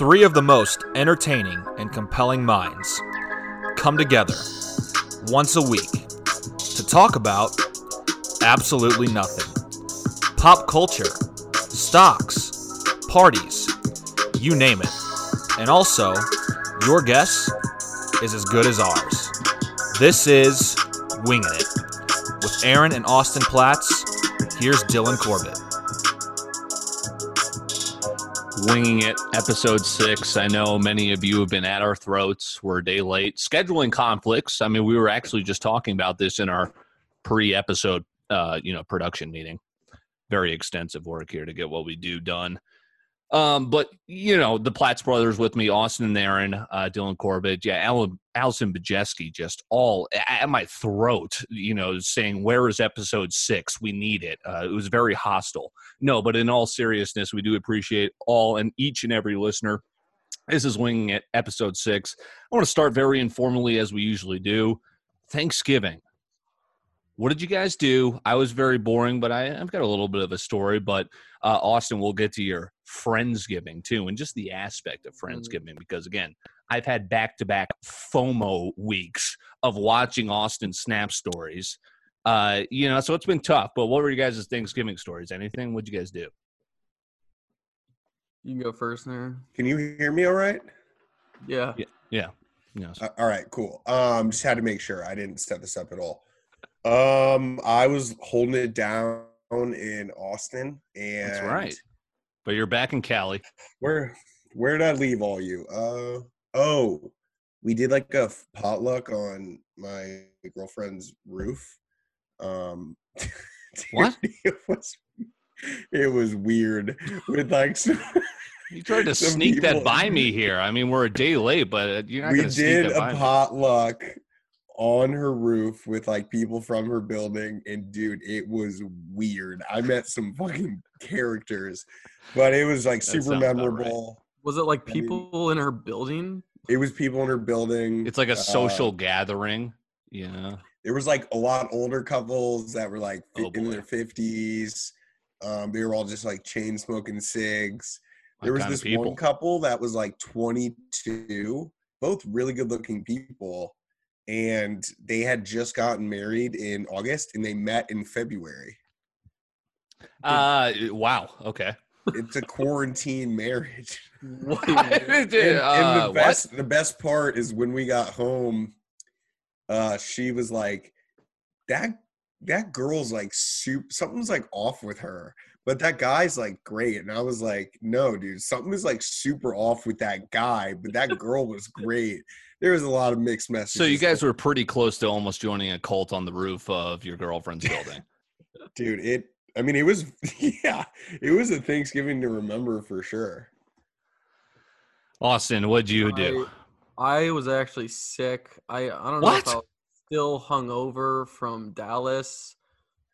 Three of the most entertaining and compelling minds come together once a week to talk about absolutely nothing pop culture, stocks, parties, you name it. And also, your guess is as good as ours. This is Winging It. With Aaron and Austin Platts, here's Dylan Corbett. Winging It, episode six. I know many of you have been at our throats. We're a day late. Scheduling conflicts. I mean, we were actually just talking about this in our pre-episode, uh, you know, production meeting. Very extensive work here to get what we do done. Um, but you know, the Platts brothers with me, Austin and Aaron, uh, Dylan Corbett, yeah, Alan, Allison Bajeski, just all at my throat, you know, saying, Where is episode six? We need it. Uh, it was very hostile. No, but in all seriousness, we do appreciate all and each and every listener. This is Winging It, episode six. I want to start very informally, as we usually do. Thanksgiving. What did you guys do? I was very boring, but I, I've got a little bit of a story. But uh, Austin, we'll get to your Friendsgiving too, and just the aspect of Mm-hmm. Friendsgiving, because again, I've had back to back FOMO weeks of watching Austin snap stories. Uh, you know, so it's been tough. But what were you guys' Thanksgiving stories? Anything? What'd you guys do? You can go first there. Can you hear me all right? Yeah. Yeah. Yeah. Uh, all right, cool. Um, just had to make sure I didn't set this up at all. Um, I was holding it down in Austin, and That's right. But you're back in Cali. Where where did I leave all you? Uh oh, we did like a potluck on my girlfriend's roof. Um, What? It was it was weird with like some, You tried to sneak that by me here. I mean, we're a day late, but you're not we did that a by me. Potluck on her roof with like people from her building and dude it was weird. I met some fucking characters but it was like super sounds about right. memorable. Was it like I mean- people in her building? it was people in her building It's like a uh, social gathering, yeah. There was like a lot older couples that were like fi- Oh, in boy. their 50s um they were all just like chain smoking cigs. My there was this one couple that was like 22 both really good looking people and they had just gotten married in august and they met in february Uh, wow. Okay. it's a quarantine marriage What? and, and Uh, the best the best part is when we got home uh she was like that that girl's like soup something's like off with her but that guy's like great and i was like no dude something is like super off with that guy but that girl was great there was a lot of mixed messages So you guys were pretty close to almost joining a cult on the roof of your girlfriend's building. dude it i mean it was yeah it was a thanksgiving to remember for sure Austin, what'd you do? I was actually sick. I I don't know What? if I was still hungover from Dallas.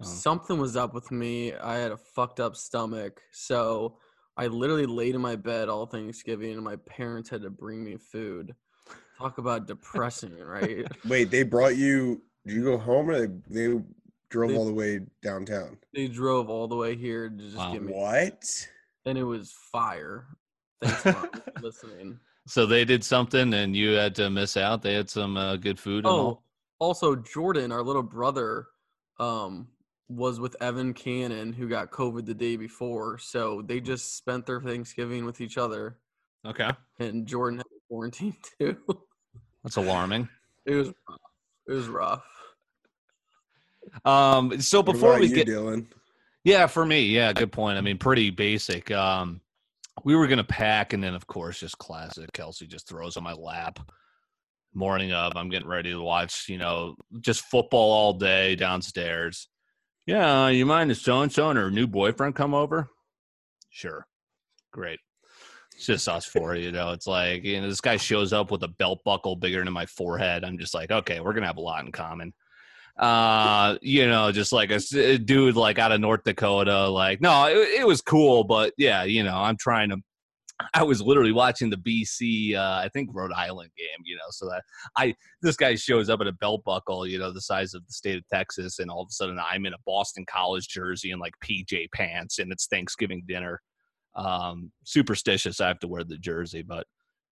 Oh. Something was up with me. I had a fucked up stomach. So I literally laid in my bed all Thanksgiving and my parents had to bring me food. Talk about depressing, right? wait they brought you did you go home or they, they drove They- all the way downtown They drove all the way here to just Wow. give me what and it was fire. Thanks for listening. So they did something and you had to miss out. They had some uh, good food. And Oh, all. also Jordan, our little brother, um, was with Evan Cannon, who got COVID the day before. So they just spent their Thanksgiving with each other, okay. and Jordan had quarantine too. That's alarming. it was rough. It was rough. Um, so before about we you, get Dylan? Yeah, for me, yeah, good point. I mean, pretty basic. Um, we were gonna pack, and then of course, just classic. Kelsey just throws on my lap. Morning of, I'm getting ready to watch, you know, just football all day downstairs. Yeah, you mind if so and so and her new boyfriend come over? Sure, great. It's just us four, you know. It's like you know, this guy shows up with a belt buckle bigger than my forehead. I'm just like, okay, we're gonna have a lot in common uh you know just like a dude like out of north dakota like no it, it was cool but yeah you know i'm trying to i was literally watching the bc uh i think rhode island game you know so that i this guy shows up in a belt buckle you know the size of the state of texas and all of a sudden i'm in a boston college jersey and like pj pants and it's thanksgiving dinner Um, superstitious. I have to wear the jersey, but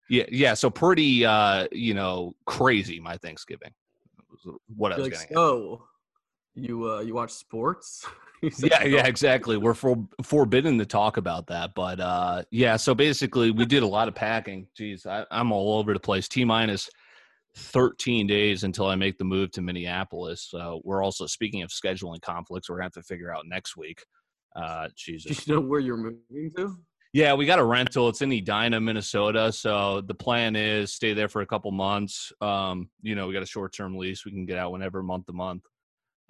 yeah, yeah. So pretty, uh, you know, crazy. My Thanksgiving. What I was Like, getting. at. you uh, you watch sports? You yeah yeah exactly we're for, forbidden to talk about that but uh yeah so basically we did a lot of packing jeez I, i'm all over the place t minus 13 days until i make the move to minneapolis so we're also speaking of scheduling conflicts we're gonna have to figure out next week uh Do jesus you know where you're moving to? yeah we got a rental. It's in edina minnesota. So the plan is stay there for a couple months. Um you know we got a short-term lease. We can get out whenever month to month.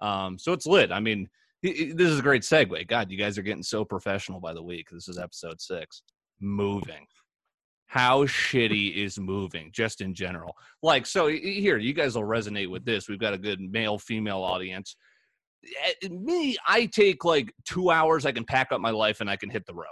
Um so it's lit. I mean i- i- this is a great segue. God you guys are getting so professional by the week. This is episode six. Moving. How shitty is moving just in general? Like so here you guys will resonate with this. We've got a good male female audience me i take like two hours i can pack up my life and i can hit the road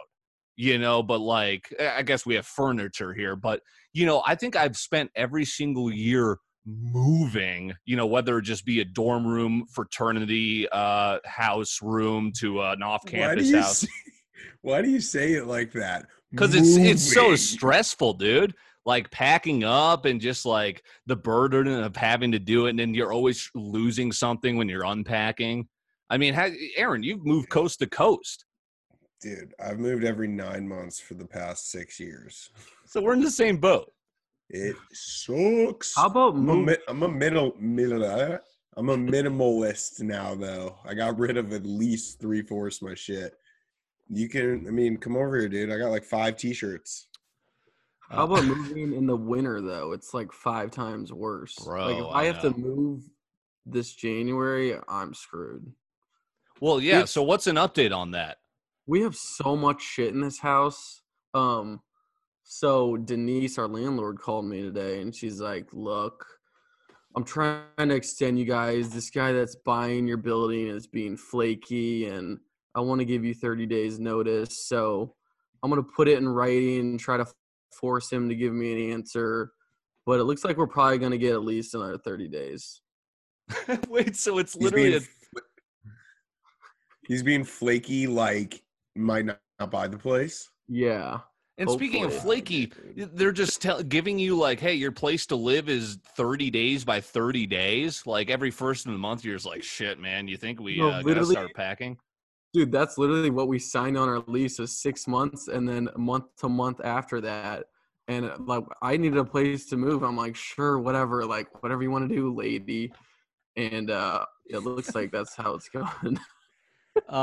you know but like eh, i guess we have furniture here but you know i think i've spent every single year moving you know whether it just be a dorm room fraternity uh house room to an off-campus you house. say, why do you say it like that? because it's it's so stressful dude like packing up and just like the burden of having to do it and then you're always losing something when you're unpacking i mean how, aaron you've moved coast to coast Dude, I've moved every nine months for the past six years. so we're in the same boat It sucks. How about I'm a, move? mi- I'm a middle, middle uh, I'm a minimalist now though. I got rid of at least three fourths of my shit. You can I mean, come over here, dude. I got like five t-shirts. How Uh, about moving in the winter though? It's like five times worse. like if I, I have to move this January, I'm screwed. well yeah It's- so what's an update on that We have so much shit in this house. Um, so Denise, our landlord, called me today, and she's like, "Look, I'm trying to extend you guys. This guy that's buying your building is being flaky, and I want to give you 30 days notice. So I'm gonna put it in writing and try to force him to give me an answer. But it looks like we're probably gonna get at least another 30 days. wait so it's He's literally being, a, he's being flaky like might not, not buy the place. Yeah. and speaking of flaky they're just tell, giving you like hey your place to live is 30 days by 30 days like every first of the month you're just like shit man you think we No, uh, gotta start packing Dude, that's literally what we signed on our lease is six months, and then month to month after that. And uh, like, I needed a place to move. I'm like, sure, whatever, like whatever you want to do, lady. And uh, it looks like that's how it's going.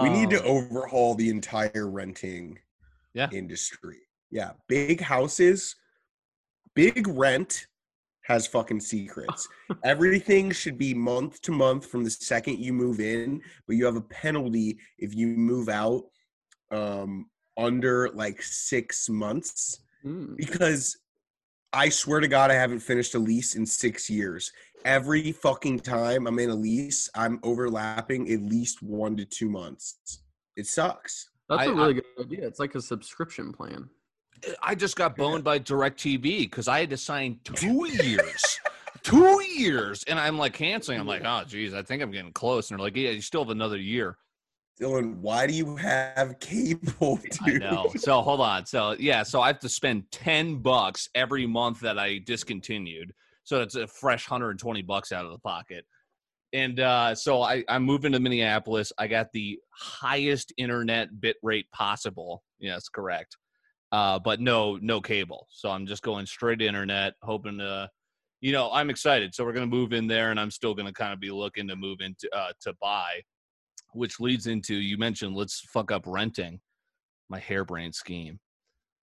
we need to Um, overhaul the entire renting Yeah. industry. Yeah, big houses, big rent has fucking secrets. Everything should be month to month from the second you move in, but you have a penalty if you move out um under like 6 months Mm. because I swear to God, I haven't finished a lease in six years. Every fucking time I'm in a lease, I'm overlapping at least one to two months. It sucks. That's I- a I- really good idea. It's like a subscription plan. I just got boned by DirecTV because I had to sign two years. two years. And I'm like canceling. I'm like, oh geez, I think I'm getting close. And they're like, Yeah, you still have another year. Dylan, why do you have cable, I dude? know. So hold on. So yeah, so I have to spend 10 bucks every month that I discontinued. So it's a fresh 120 bucks out of the pocket. And uh, so I, I'm moving to Minneapolis. I got the highest internet bit rate possible. Yes, correct. Uh, but no, no cable. So I'm just going straight internet, hoping to, you know, I'm excited. So we're gonna move in there, and I'm still gonna kind of be looking to move into uh, to buy, which leads into you mentioned let's fuck up renting my harebrained scheme.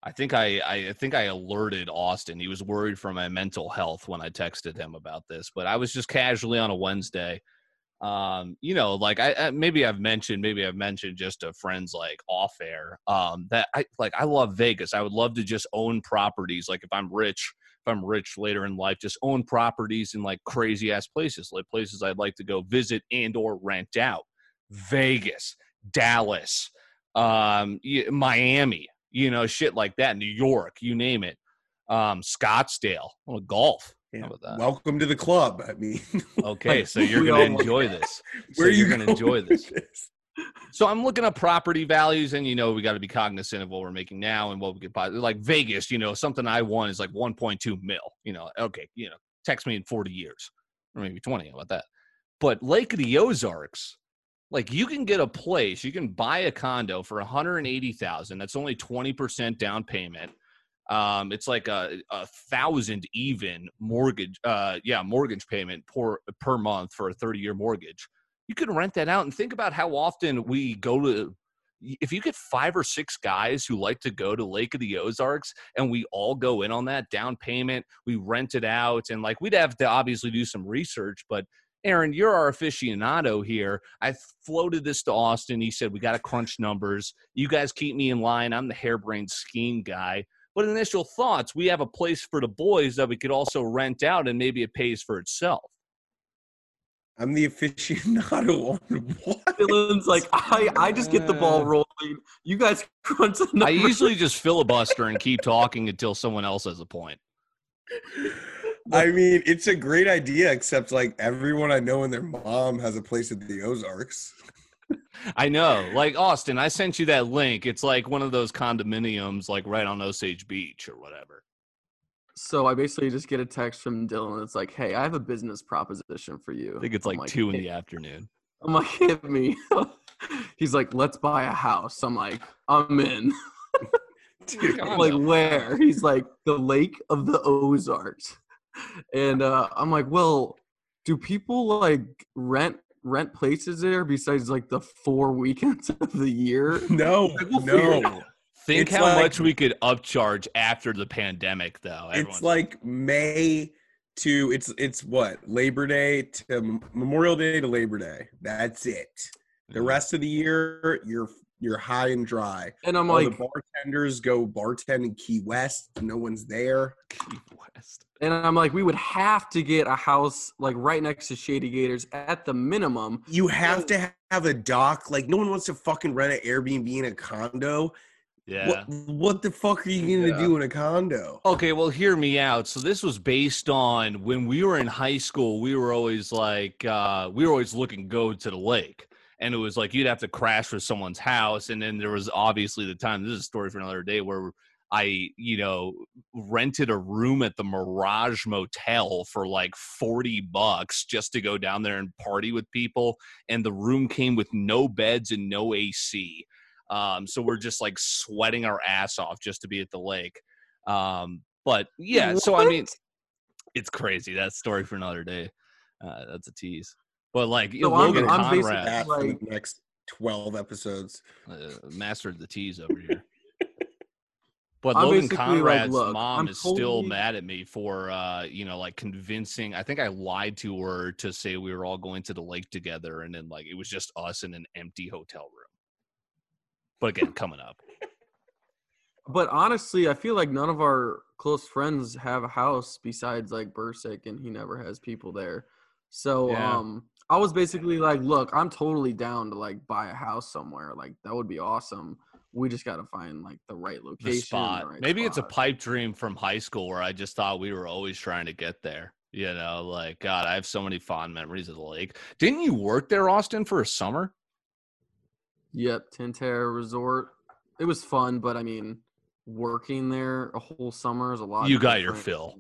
I think I, I think I alerted Austin. He was worried for my mental health when I texted him about this, but I was just casually on a Wednesday. Um, you know, like I, I maybe I've mentioned, maybe I've mentioned just to friends like off air. Um, that I like I love Vegas. I would love to just own properties. Like if I'm rich, if I'm rich later in life, just own properties in like crazy ass places, like places I'd like to go visit and or rent out. Vegas, Dallas, um, Miami, you know, shit like that. New York, you name it. Um, Scottsdale, golf. Yeah. How about that? Welcome to the club. I mean, Okay, so you're gonna enjoy that. this. So where are you you're gonna enjoy this. this? So I'm looking at property values, and you know we got to be cognizant of what we're making now and what we could buy. Like Vegas, you know, something I won is like 1.2 mil. You know, okay, you know, text me in 40 years or maybe 20. How about that? But Lake of the Ozarks, like you can get a place, you can buy a condo for 180,000. That's only 20% down payment. Um, it's like a, a thousand even mortgage, uh, yeah, mortgage payment per per month for a 30 year mortgage. You can rent that out and think about how often we go to. If you get five or six guys who like to go to Lake of the Ozarks and we all go in on that down payment, we rent it out, and like we'd have to obviously do some research, but Aaron, you're our aficionado here. I floated this to Austin. He said, We got to crunch numbers. You guys keep me in line. I'm the harebrained scheme guy. But initial thoughts, we have a place for the boys that we could also rent out and maybe it pays for itself. I'm the aficionado on what? Dylan's like, I, I just get the ball rolling. You guys crunch the I usually just filibuster and keep talking until someone else has a point. I mean, it's a great idea, except like everyone I know and their mom has a place at the Ozarks. I know. Like Austin, I sent you that link. It's like one of those condominiums like right on Osage Beach or whatever. So I basically just get a text from Dylan. It's like, hey, I have a business proposition for you. I think it's I'm like, two in the afternoon. I'm like, hit me. He's like, let's buy a house. I'm like, I'm in. Dude, I'm like, where? He's like, the Lake of the Ozarks. And uh, I'm like, well, do people like rent rent places there besides like the four weekends of the year? no, We'll no. Think It's how like- much we could upcharge after the pandemic, though. It's like May to it's it's what Labor Day to Memorial Day to Labor Day. That's it. The mm. rest of the year, you're you're high and dry. And I'm All like, the bartenders go bartend in Key West. No one's there. Key West. And I'm like, we would have to get a house like right next to Shady Gators at the minimum. You have to have a dock. Like no one wants to fucking rent an Airbnb in a condo. Yeah. What what the fuck are you gonna Yeah. do in a condo? Okay, well, hear me out. So this was based on when we were in high school. We were always like, uh, we were always looking go to the lake, and it was like you'd have to crash with someone's house, and then there was obviously the time. This is a story for another day where I, you know, rented a room at the Mirage Motel for like forty bucks just to go down there and party with people, and the room came with no beds and no AC. Um, so we're just like sweating our ass off just to be at the lake. Um, but yeah, so I mean, it's crazy. That story for another day. Uh, that's a tease. But like So I'm- Logan I'm Conrad, like- the next twelve episodes. uh, mastered the tease over here. But I'm Logan like, Conrad's look, mom I'm is still mad at me for, uh, you know, like convincing. I think I lied to her to say we were all going to the lake together, and then like it was just us in an empty hotel room. But again, coming up. But honestly, I feel like none of our close friends have a house besides like Bursick, and he never has people there. So Yeah. um, I was basically like, look, I'm totally down to like buy a house somewhere. Like that would be awesome. We just got to find like the right location. the and spot. right Maybe it's a pipe dream from high school where I just thought we were always trying to get there. You know, like God, I have so many fond memories of the lake. Didn't you work there, Austin, for a summer? Yep, Tan-Tar-A Resort. It was fun, but I mean, working there a whole summer is a lot. You got your fill.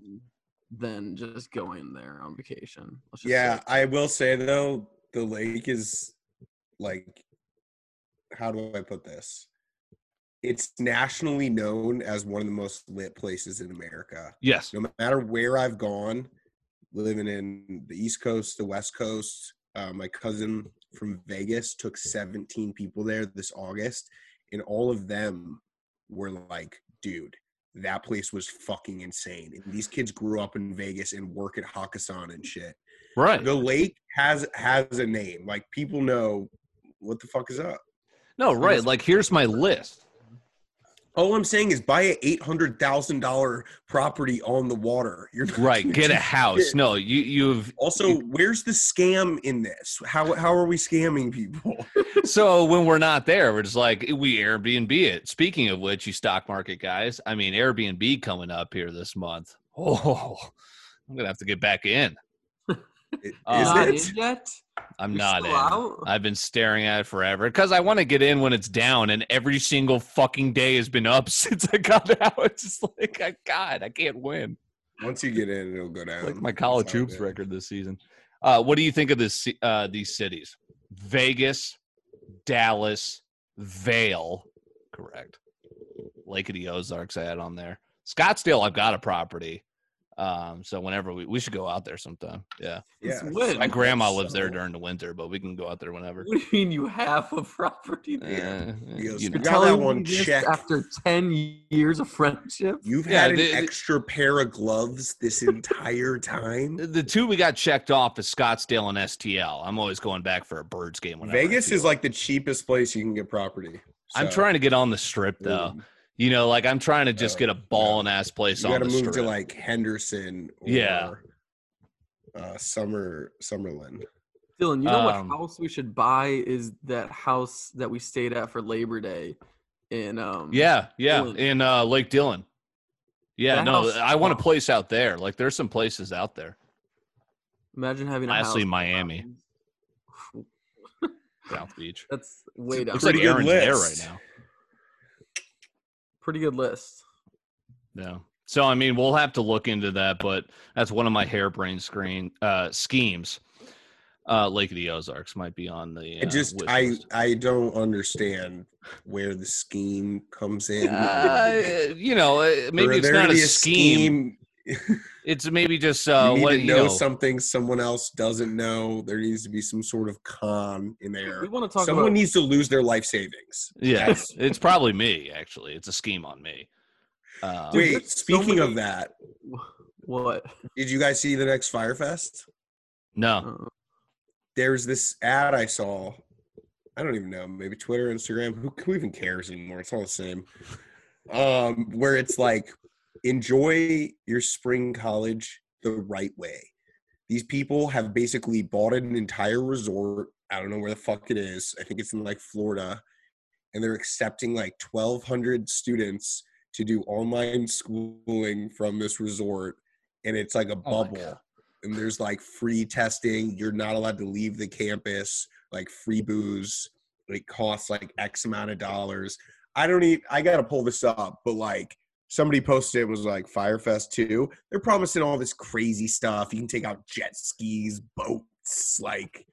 Than just going there on vacation. Let's just Yeah, say. I will say though, the lake is like how do I put this? It's nationally known as one of the most lit places in America. Yes. No matter where I've gone, living in the East Coast, the West Coast, uh, my cousin from Vegas took 17 people there this August, and all of them were like, dude, that place was fucking insane. And these kids grew up in Vegas and work at Hakkasan and shit Right. the lake has has a name. Like people know what the fuck is up. No, right. Like here's my list. All I'm saying is buy a eight hundred thousand dollar property on the water. You're Right. Get a house. shit. No, you you've Also, where's the scam in this? How how are we scamming people? so when we're not there, we're just like we Airbnb it. Speaking of which, you stock market guys, I mean Airbnb coming up here this month. Oh, I'm gonna have to get back in. Is Uh, not it? in yet? I'm You're not in. out? I've been staring at it forever because I want to get in when it's down, and every single fucking day has been up since I got out. It's just like, I, God, I can't win. Once you get in, it'll go down. It's like my That's college how hoops is. record this season. Uh, what do you think of this? Uh, these cities: Vegas, Dallas, Vail. Correct. Lake of the Ozarks. I had on there. Scottsdale. I've got a property. Um, so whenever we we should go out there sometime. Yeah, It's Yeah, my grandma lives there during the winter, but we can go out there whenever. What do you mean you have a property there? Eh, Because you we know. got Telling that one this check. after ten years of friendship. You've Yeah, had an the- the- extra pair of gloves this entire time. The two we got checked off is Scottsdale and STL. I'm always going back for a Birds game. whenever Vegas is like the cheapest place you can get property. I'm trying to get on the strip though. mm, You know, like I'm trying to just Oh, get a ball and ass place You on got to the move strip. to like Henderson. Or, Yeah. Uh, Summer Summerlin. Dylan, you know Um, what house we should buy is that house that we stayed at for Labor Day in um yeah, yeah, Dillon. in uh, Lake Dillon. Yeah, That no, house- I want a place out there. Like there's some places out there. Imagine having a Lastly, house in Miami. South Beach. That's way down. Looks like pretty good Aaron's there right now. Pretty good list. Yeah. So I mean, we'll have to look into that, but that's one of my harebrained screen uh, schemes. Uh, Lake of the Ozarks might be on the. I Uh, just wish I list. I don't understand where the scheme comes in. Uh, you know, uh, maybe it's not a be scheme. It's maybe just uh, you need what to you know, know. something someone else doesn't know. There needs to be some sort of con in there. We want to talk Someone about needs to lose their life savings. Yeah, it's probably me. Actually, it's a scheme on me. Uh, Dude, Wait, there's so speaking many- of that, what? did you guys see the next Fyre Fest? no, Uh, There's this ad I saw. I don't even know, maybe Twitter, Instagram. Who, who even cares anymore? It's all the same. Um, where it's like, enjoy your spring college the right way. These people have basically bought an entire resort. I don't know where the fuck it is. I think it's in like Florida. And they're accepting like 1,200 students to do online schooling from this resort. And it's like a Oh bubble. God. and there's like free testing. You're not allowed to leave the campus, like free booze. It costs like X amount of dollars. I don't need, I got to pull this up, but like somebody posted it was like Fyre Fest 2. They're promising all this crazy stuff. You can take out jet skis, boats, like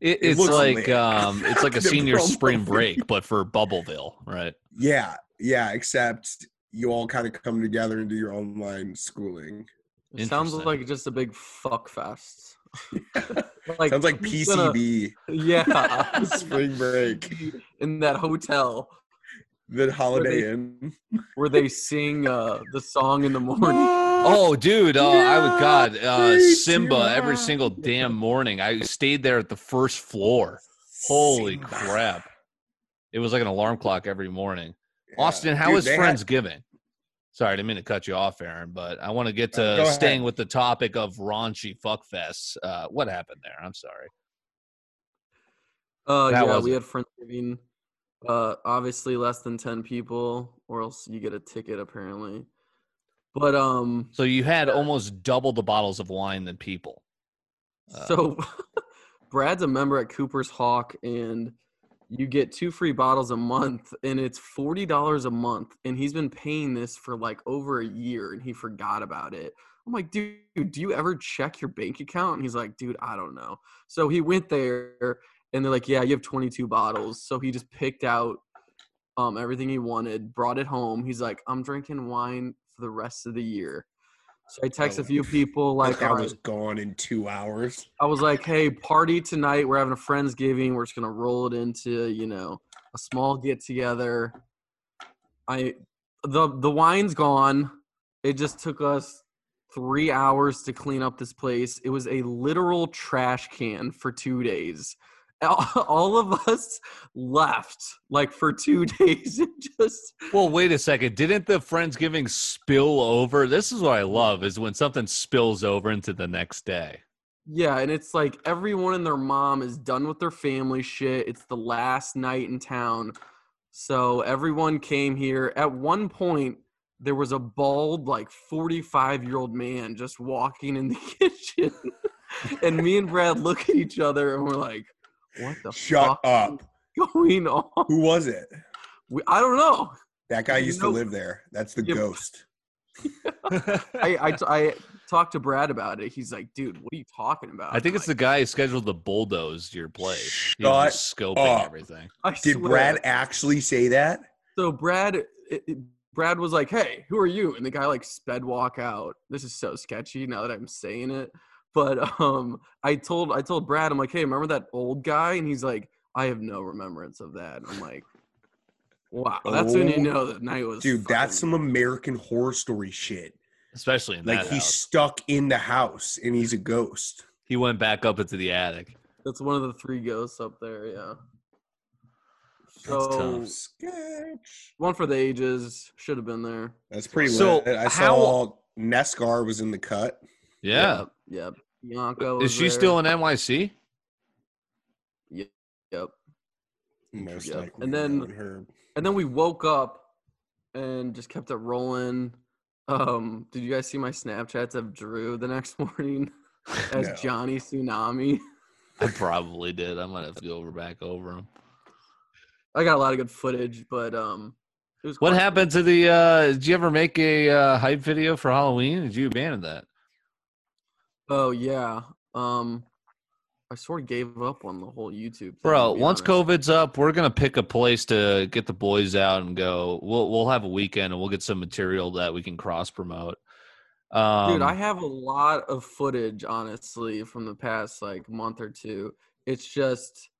it, It it's looks like lit. um, it's like a senior spring break, but for Bubbleville, right? yeah, yeah, except you all kind of come together and do your online schooling. it sounds like just a big fuck fest. like Sounds like who's gonna- PCB, yeah, spring break, in that hotel the Holiday they- Inn. where they sing uh, the song in the morning. Oh, dude! Uh, I would God, uh, Free Simba every single damn morning. I stayed there at the first floor. Holy Simba. crap! It was like an alarm clock every morning. Yeah. Austin, how Dude, was they had- Sorry, I didn't mean to cut you off, Aaron, but I want to get Uh, to ahead. staying with the topic of raunchy fuckfests. Uh, what happened there? I'm sorry. Uh, How yeah, was we it? had Friendsgiving. Uh, obviously less than ten people, or else you get a ticket apparently. But um, So you had almost double the bottles of wine than people. Uh, so Brad's a member at Cooper's Hawk, and you get two free bottles a month, and it's forty dollars a month, and he's been paying this for like over a year, and he forgot about it. I'm like, dude, do you ever check your bank account? And he's like, dude, I don't know. So he went there, and they're like, yeah, you have 22 bottles. So he just picked out um everything he wanted, brought it home. He's like, I'm drinking wine for the rest of the year. So I text a few people like, I right, was gone in two hours. I was like, hey, party tonight. We're having a Friendsgiving. We're just gonna roll it into, you know, a small get together. I the the wine's gone. It just took us three hours to clean up this place. It was a literal trash can for two days. All of us left like for two days and just Well, wait a second. Didn't the Friendsgiving spill over? This is what I love is when something spills over into the next day. Yeah, and it's like everyone and their mom is done with their family shit. It's the last night in town. So everyone came here. At one point, there was a bald, like 45 year old man just walking in the kitchen. and me and Brad look at each other and we're like, "What the Shut fuck up. is going on?" Who was it? We, I don't know. That guy You used know- to live there. That's the Yeah, ghost. I, I I talked to Brad about it. He's like, "Dude, what are you talking about?" I think I'm it's the guy who scheduled the bulldoze your place. He was Shut scoping up. everything. I Did swear. Brad actually say that? So Brad, it, it- Brad was like, "Hey, who are you?" And the guy like sped walk out. This is so sketchy now that I'm saying it. But um, I told I told Brad, I'm like, "Hey, remember that old guy?" And he's like, "I have no remembrance of that." I'm like, "Wow, that's when you Oh, know that night was." Dude, that's some American horror story shit. Especially in Like that he's house. stuck in the house and he's a ghost. He went back up into the attic. That's one of the three ghosts up there. Yeah. That's So tough. Sketch. one for the ages should have been there. That's pretty So, lit. I how- saw Nescar was in the cut. Yeah. Yep. Yep. Bianca Is she there. still in NYC? Yep. Most Yep. likely. And then- her. And then we woke up and just kept it rolling. Um, did you guys see my Snapchats of Drew the next morning as No. Johnny Tsunami? I probably did. I might have to go over back over him. I got a lot of good footage, but um, it was What quite- happened to the? uh Did you ever make a uh, hype video for Halloween? Did you abandon that? Oh yeah. Um, I sort of gave up on the whole YouTube. Thing, Bro, once honest. COVID's up, we're gonna pick a place to get the boys out and go. We'll we'll have a weekend and we'll get some material that we can cross promote. Um, Dude, I have a lot of footage, honestly, from the past like month or two. It's just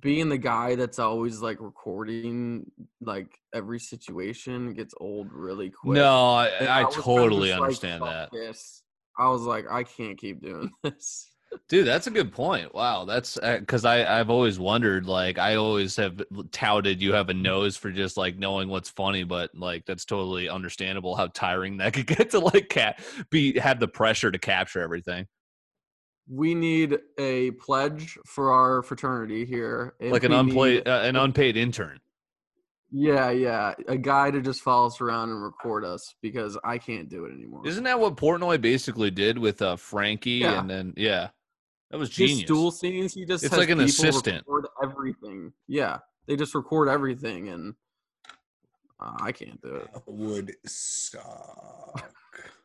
being the guy that's always like recording like every situation gets old really quick. no, I, I kinda totally like, understand "Fuck that, this." I was like, I can't keep doing this. dude. That's a good point. Wow, that's because I I've always wondered. Like, I always have touted you have a nose for just like knowing what's funny, but like that's totally understandable how tiring that could get to like cat be have the pressure to capture everything. We need a pledge for our fraternity here. like an unpaid uh, an unpaid intern. Yeah, yeah, a guy to just follow us around and record us because I can't do it anymore. Isn't that what Portnoy basically did with uh, Frankie? Yeah. And then yeah, that was His genius. dual scenes, he just It's has like an people assistant. Record everything. Yeah, they just record everything, and uh, I can't do it. Would suck.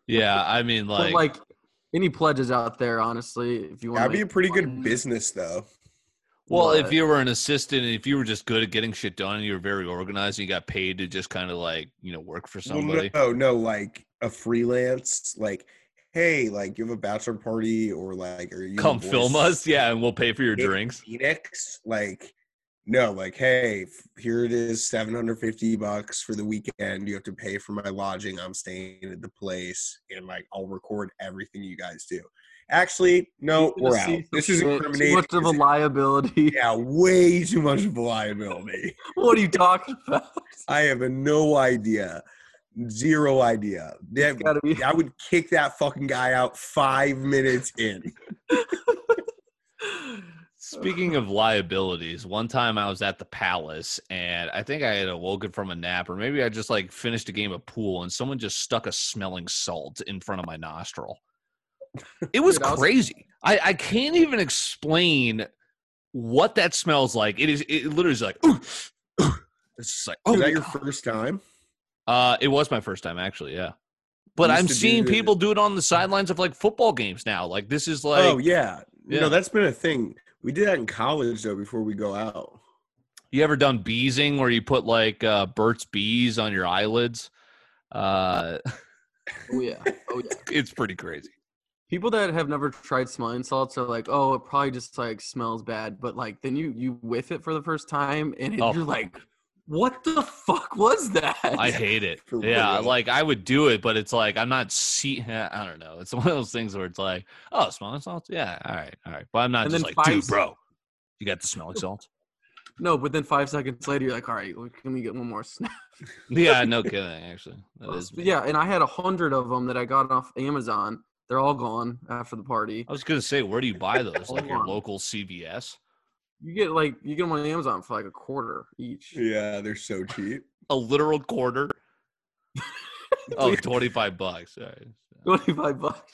Yeah, I mean But like, like any pledges out there, honestly, if you want, That'd be a pretty good business though. Well, if you were an assistant and if you were just good at getting shit done and you were very organized and you got paid to just kind of like you know work for somebody. no, no, like a freelance, like, hey, like you have a bachelor party or like, are you Come film us, yeah, and we'll pay for your drinks. Phoenix, like, no, like, hey, here it is, seven hundred fifty bucks for the weekend. You have to pay for my lodging. I'm staying at the place, and like, I'll record everything you guys do. Actually, no, we're out. This is shit, incriminating. Too much of a liability. yeah, way too much of a liability. what are you talking about? I have no idea. Zero idea. That, gotta be- I would kick that fucking guy out five minutes in. Speaking of liabilities, one time I was at the Palace and I think I had awoken from a nap, or maybe I just like finished a game of pool and someone just stuck a smelling salt in front of my nostril. It was Dude, I was- crazy. I, I can't even explain what that smells like. It is it literally is like "Ooh, ooh." it's just like Oh, oh is that your first time? uh it was my first time actually, yeah. But I'm seeing do people do it on the sidelines of like football games now. Like this is like oh yeah. yeah. know that's been a thing. We did that in college though before we go out. You ever done beesing where you put like uh, Burt's Bees on your eyelids? Uh, oh yeah, oh yeah. it's pretty crazy. People that have never tried smelling salts are like, oh, it probably just like smells bad. But like, then you you whiff it for the first time, and it, Oh. you're like, what the fuck was that? I hate it. For yeah, like I would do it, but it's like I'm not see. I don't know. It's one of those things where it's like, oh, smelling salts. Yeah, all right, all right. But I'm not And just then like, dude, bro, you got the smelling salts. no, but then five seconds later, you're like, all right, can we get one more snap? yeah, no kidding. Actually, that is. yeah, and I had a hundred of them that I got off Amazon. They're all gone after the party. I was gonna say, where do you buy those? Like your local CVS? You get like you get them on Amazon for like a quarter each. Yeah, they're so cheap. A literal quarter. oh, 25 bucks. All right. Twenty five bucks.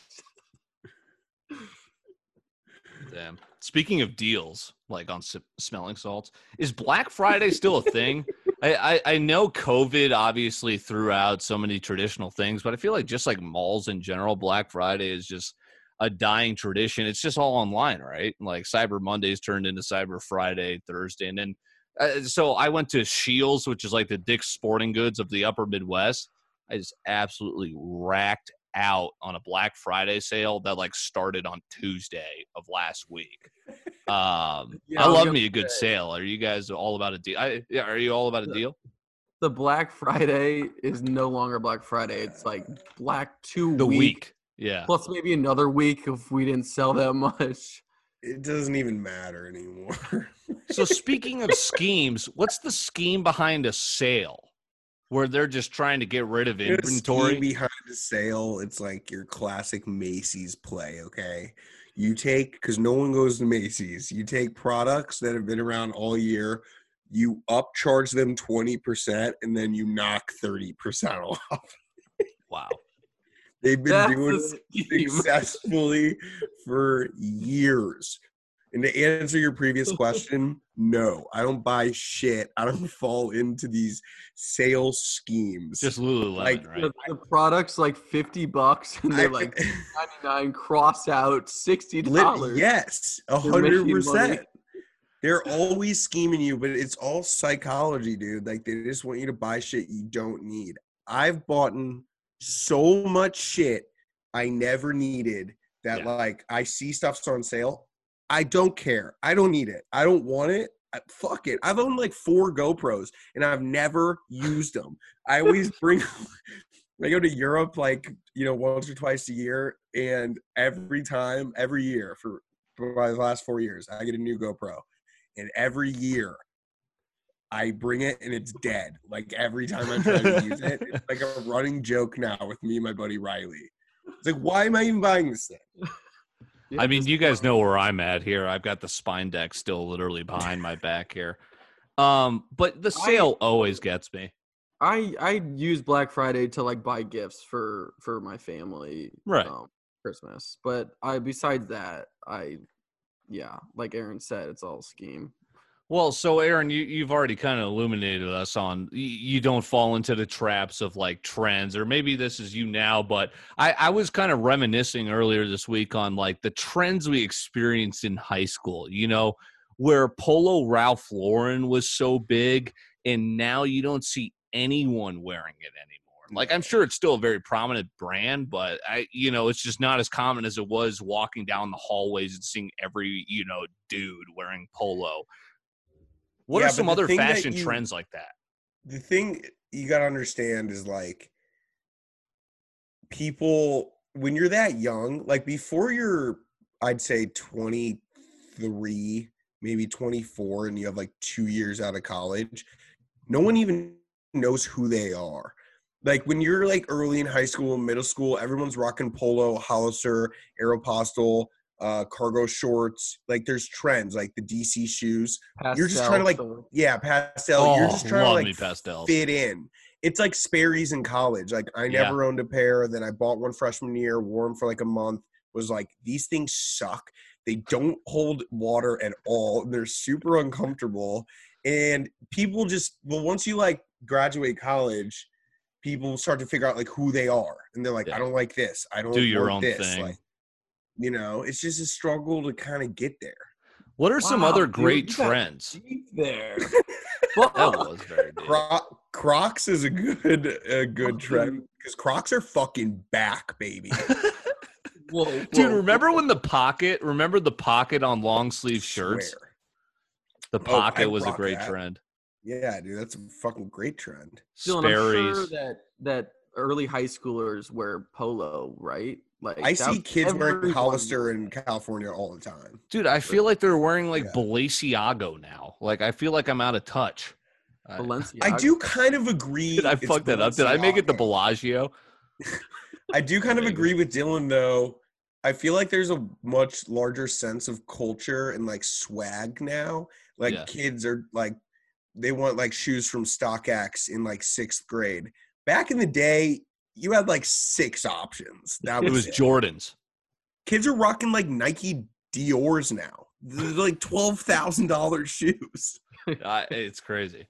Damn. Speaking of deals, like on s- smelling salts, is Black Friday still a thing? I, I I know COVID obviously threw out so many traditional things, but I feel like just like malls in general, Black Friday is just a dying tradition. It's just all online, right? Like Cyber Mondays turned into Cyber Friday, Thursday, and then uh, so I went to Scheels, which is like the Dick's Sporting Goods of the Upper Midwest. I just absolutely racked out on a Black Friday sale that like started on Tuesday of last week. Um, Yeah, I I love me a good say. sale. Are you guys all about a deal? I, yeah, are you all about a Yeah. deal? The Black Friday is no longer Black Friday. It's like Black Two The week, week, yeah. plus maybe another week if we didn't sell that much. It doesn't even matter anymore. So speaking of schemes, what's the scheme behind a sale where they're just trying to get rid of You know, scheme inventory? behind the sale. It's like your classic Macy's play. Okay, you take because no one goes to Macy's. You take products that have been around all year. You upcharge them twenty percent, and then you knock thirty percent off. Wow. They've been That's doing the it scheme. successfully for years. And to answer your previous question, no, I don't buy shit. I don't fall into these sales schemes. Just Lululemon, Like, right? The, the product's like fifty bucks, and they're like ninety nine cross out sixty dollars. yes, a hundred percent. They're always scheming you, but it's all psychology, dude. Like they just want you to buy shit you don't need. I've bought so much shit I never needed that Yeah. like I see stuff's on sale. I don't care. I don't need it. I don't want it. I- fuck it. I've owned like four GoPros and I've never used them. I always bring I go to Europe like, you know, once or twice a year and every time, every year for, for my last four years, I get a new GoPro. And every year I bring it and it's dead. Like every time I try to use it, it's like a running joke now with me and my buddy Riley. It's like, why am I even buying this thing? Yeah, I mean, you guys know where I'm at here. I've got the spine deck still literally behind my back here. Um, but the I- sale always gets me. I I use Black Friday to like buy gifts for for my family, Right. Um, Christmas, but I besides that, I yeah, like Aaron said, it's all scheme. Well, so Aaron, you, you've already kind of illuminated us on you don't fall into the traps of like trends, or maybe this is you now, but I, I was kind of reminiscing earlier this week on like the trends we experienced in high school, you know, where Polo Ralph Lauren was so big, and now you don't see anyone wearing it anymore. Like I'm sure it's still a very prominent brand, but I, you know, it's just not as common as it was walking down the hallways and seeing every, you know, dude wearing polo. What Yeah, are some other fashion you- trends like that? the thing you got to understand is like people when you're that young like before you're i'd say 23 maybe 24 and you have like two years out of college no one even knows who they are like when you're like early in high school middle school everyone's rocking polo hollister aeropostale uh cargo shorts like there's trends like the dc shoes You're just trying to, like, so- yeah pastel you're Oh, just trying to like pastels. fit in. It's like Sperry's in college. Like I Yeah. never owned a pair. Then I bought one freshman year, wore them for like a month. Was like these things suck. They don't hold water at all. They're super uncomfortable. And people just well, once you like graduate college, people start to figure out like who they are, and they're like, Yeah. I don't like this. I don't Do your own this. thing. Like, you know, it's just a struggle to kind of get there. What are some other dude, great you trends? deep there. That was very deep. Cro- Crocs is a good a good trend mm-hmm. because Crocs are fucking back, baby. Whoa, Dude, remember whoa. when the pocket? Remember the pocket on long sleeve shirts? Swear. The Oh, pocket was a great that. trend. Yeah, dude, that's a fucking great trend. Dylan, I'm sure that that early high schoolers wear polo, right? Like I see kids wearing Hollister in. California all the time. Dude, I feel like they're wearing like Yeah. Balenciaga now. Like I feel like I'm out of touch. I, Balenciaga. I do kind of agree. did I it's fuck that up? Did I make it the Balenciaga. Bellagio? I do kind of agree with Dylan though. I feel like there's a much larger sense of culture and like swag now. Like Yeah. kids are like they want like shoes from StockX in like sixth grade. Back in the day, you had like six options. That It was, was it. Jordans. kids are rocking like Nike Dior's now. They're like twelve thousand dollars shoes. I, it's crazy.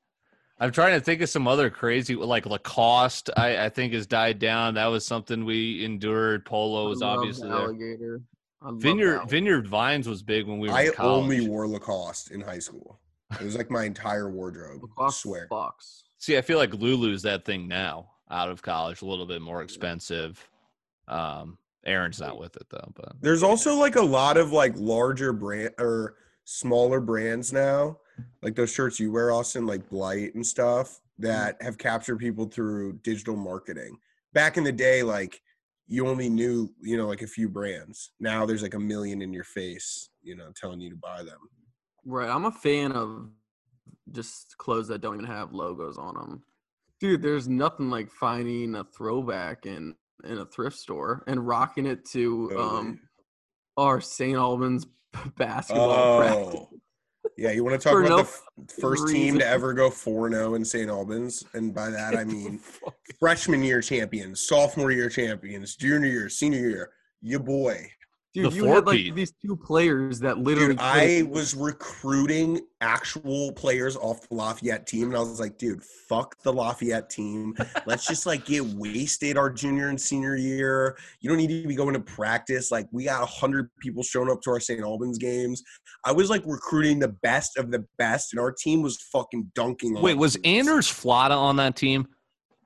I'm trying to think of some other crazy like Lacoste. I, I think has died down. That was something we endured. Polo was obviously there. alligator. I Vineyard. Vineyard Vines was big when we were I in college. only wore Lacoste in high school. It was like my entire wardrobe. I Lacoste swear. Fox. See, I feel like Lulu's that thing now. Out of college, a little bit more expensive. Um, Aaron's not with it though, but There's also like a lot of like larger brand or smaller brands now, like those shirts you wear, Austin, like Blight and stuff, that have captured people through digital marketing. Back in the day, like you only knew, you know, like a few brands. Now there's like a million in your face, you know, telling you to buy them. Right. I'm a fan of just clothes that don't even have logos on them. Dude, there's nothing like finding a throwback in in a thrift store and rocking it to um our St. Albans basketball practice. Oh, yeah. You want to talk about no the f- first team to ever go 4 0 in St. Albans? And by that, I mean freshman year champions, sophomore year champions, junior year, senior year. Your boy. Dude, The you had like four-peat. these two players that literally Dude, I was recruiting actual players off the Lafayette team, and I was like, dude, fuck the Lafayette team. Let's just like get wasted our junior and senior year. You don't need to be going to practice. Like, we got hundred people showing up to our St. Albans games. I was like recruiting the best of the best, and our team was fucking dunking. on wait, was dudes. Anders Flata on that team?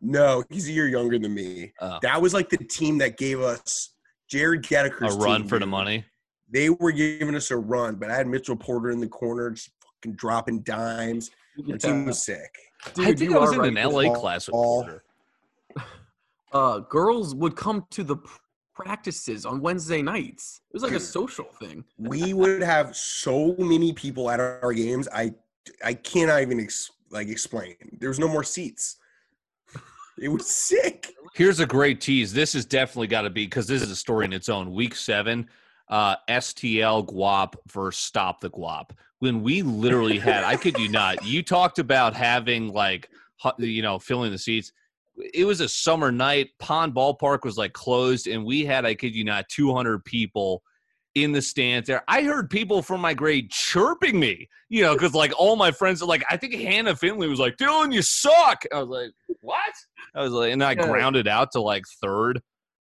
No, he's a year younger than me. Oh, That was like the team that gave us Jared a Gettiker's run team, for the money. they were giving us a run, but I had Mitchell Porter in the corner, just fucking dropping dimes. Our team was sick. Dude, I think I was in right. an LA class with ball. Porter. uh, girls would come to the practices on Wednesday nights. It was like a social thing. We would have so many people at our games. I I cannot even ex- like explain. There was no more seats. It was sick. Here's a great tease. This has definitely got to be because this is a story in its own. Week seven, uh, STL Guap versus Stop the Guap. When we literally had, I kid you not, you talked about having like, you know, filling the seats. It was a summer night. Pond Ballpark was like closed, and we had, I kid you not, 200 people in the stands there. I heard people from my grade chirping me, you know, because like all my friends, like I think Hannah Finley was like, "Dylan, you suck." I was like, "What?" I was like, and I grounded out to like third.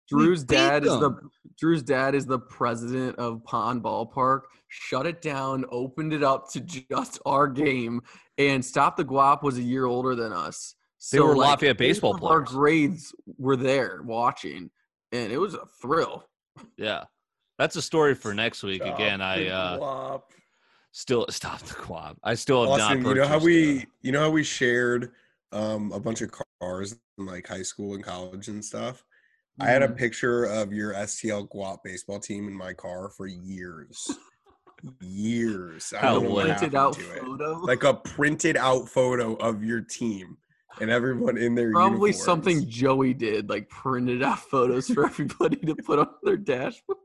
Drew's beat dad is the. Drew's dad is the president of Pond Ballpark. Shut it down, opened it up to just our game, and Stop the Guap was a year older than us. They So, were like, Lafayette baseball both of Our grades were there watching, and it was a thrill. Yeah, that's a story for next week. Again, I uh, guap. still stop the Guap. I still have Austin, not. you know how we uh, you know how we shared um a bunch of cars in like high school and college and stuff. I had a Mhm. picture of your STL Guap baseball team in my car for years. years. I How don't know what lit. printed out to it. Like a printed out photo of your team and everyone in their Probably uniforms. something Joey did, like printed out photos for everybody to put on their dashboard.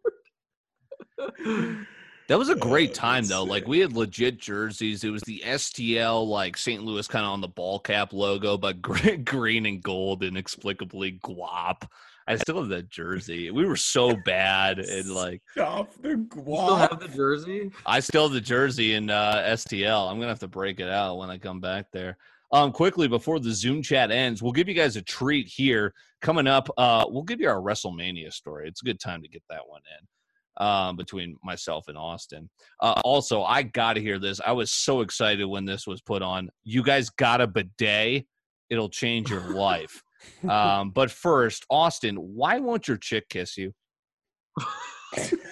That was a great Oh, time that's though. Like we had legit jerseys. It was the STL like St. Louis kind of on the ball cap logo, but green, green and gold inexplicably guap. I still have that jersey. We were so bad and like Stop the You still guap. have the jersey? I still have the jersey in uh, STL. I'm gonna have to break it out when I come back there. Um, quickly before the Zoom chat ends, we'll give you guys a treat here coming up. Uh, we'll give you our WrestleMania story. It's a good time to get that one in um, between myself and Austin. Uh, also, I got to hear this. I was so excited when this was put on. You guys got a bidet? It'll change your life. um, but first, Austin, why won't your chick kiss you?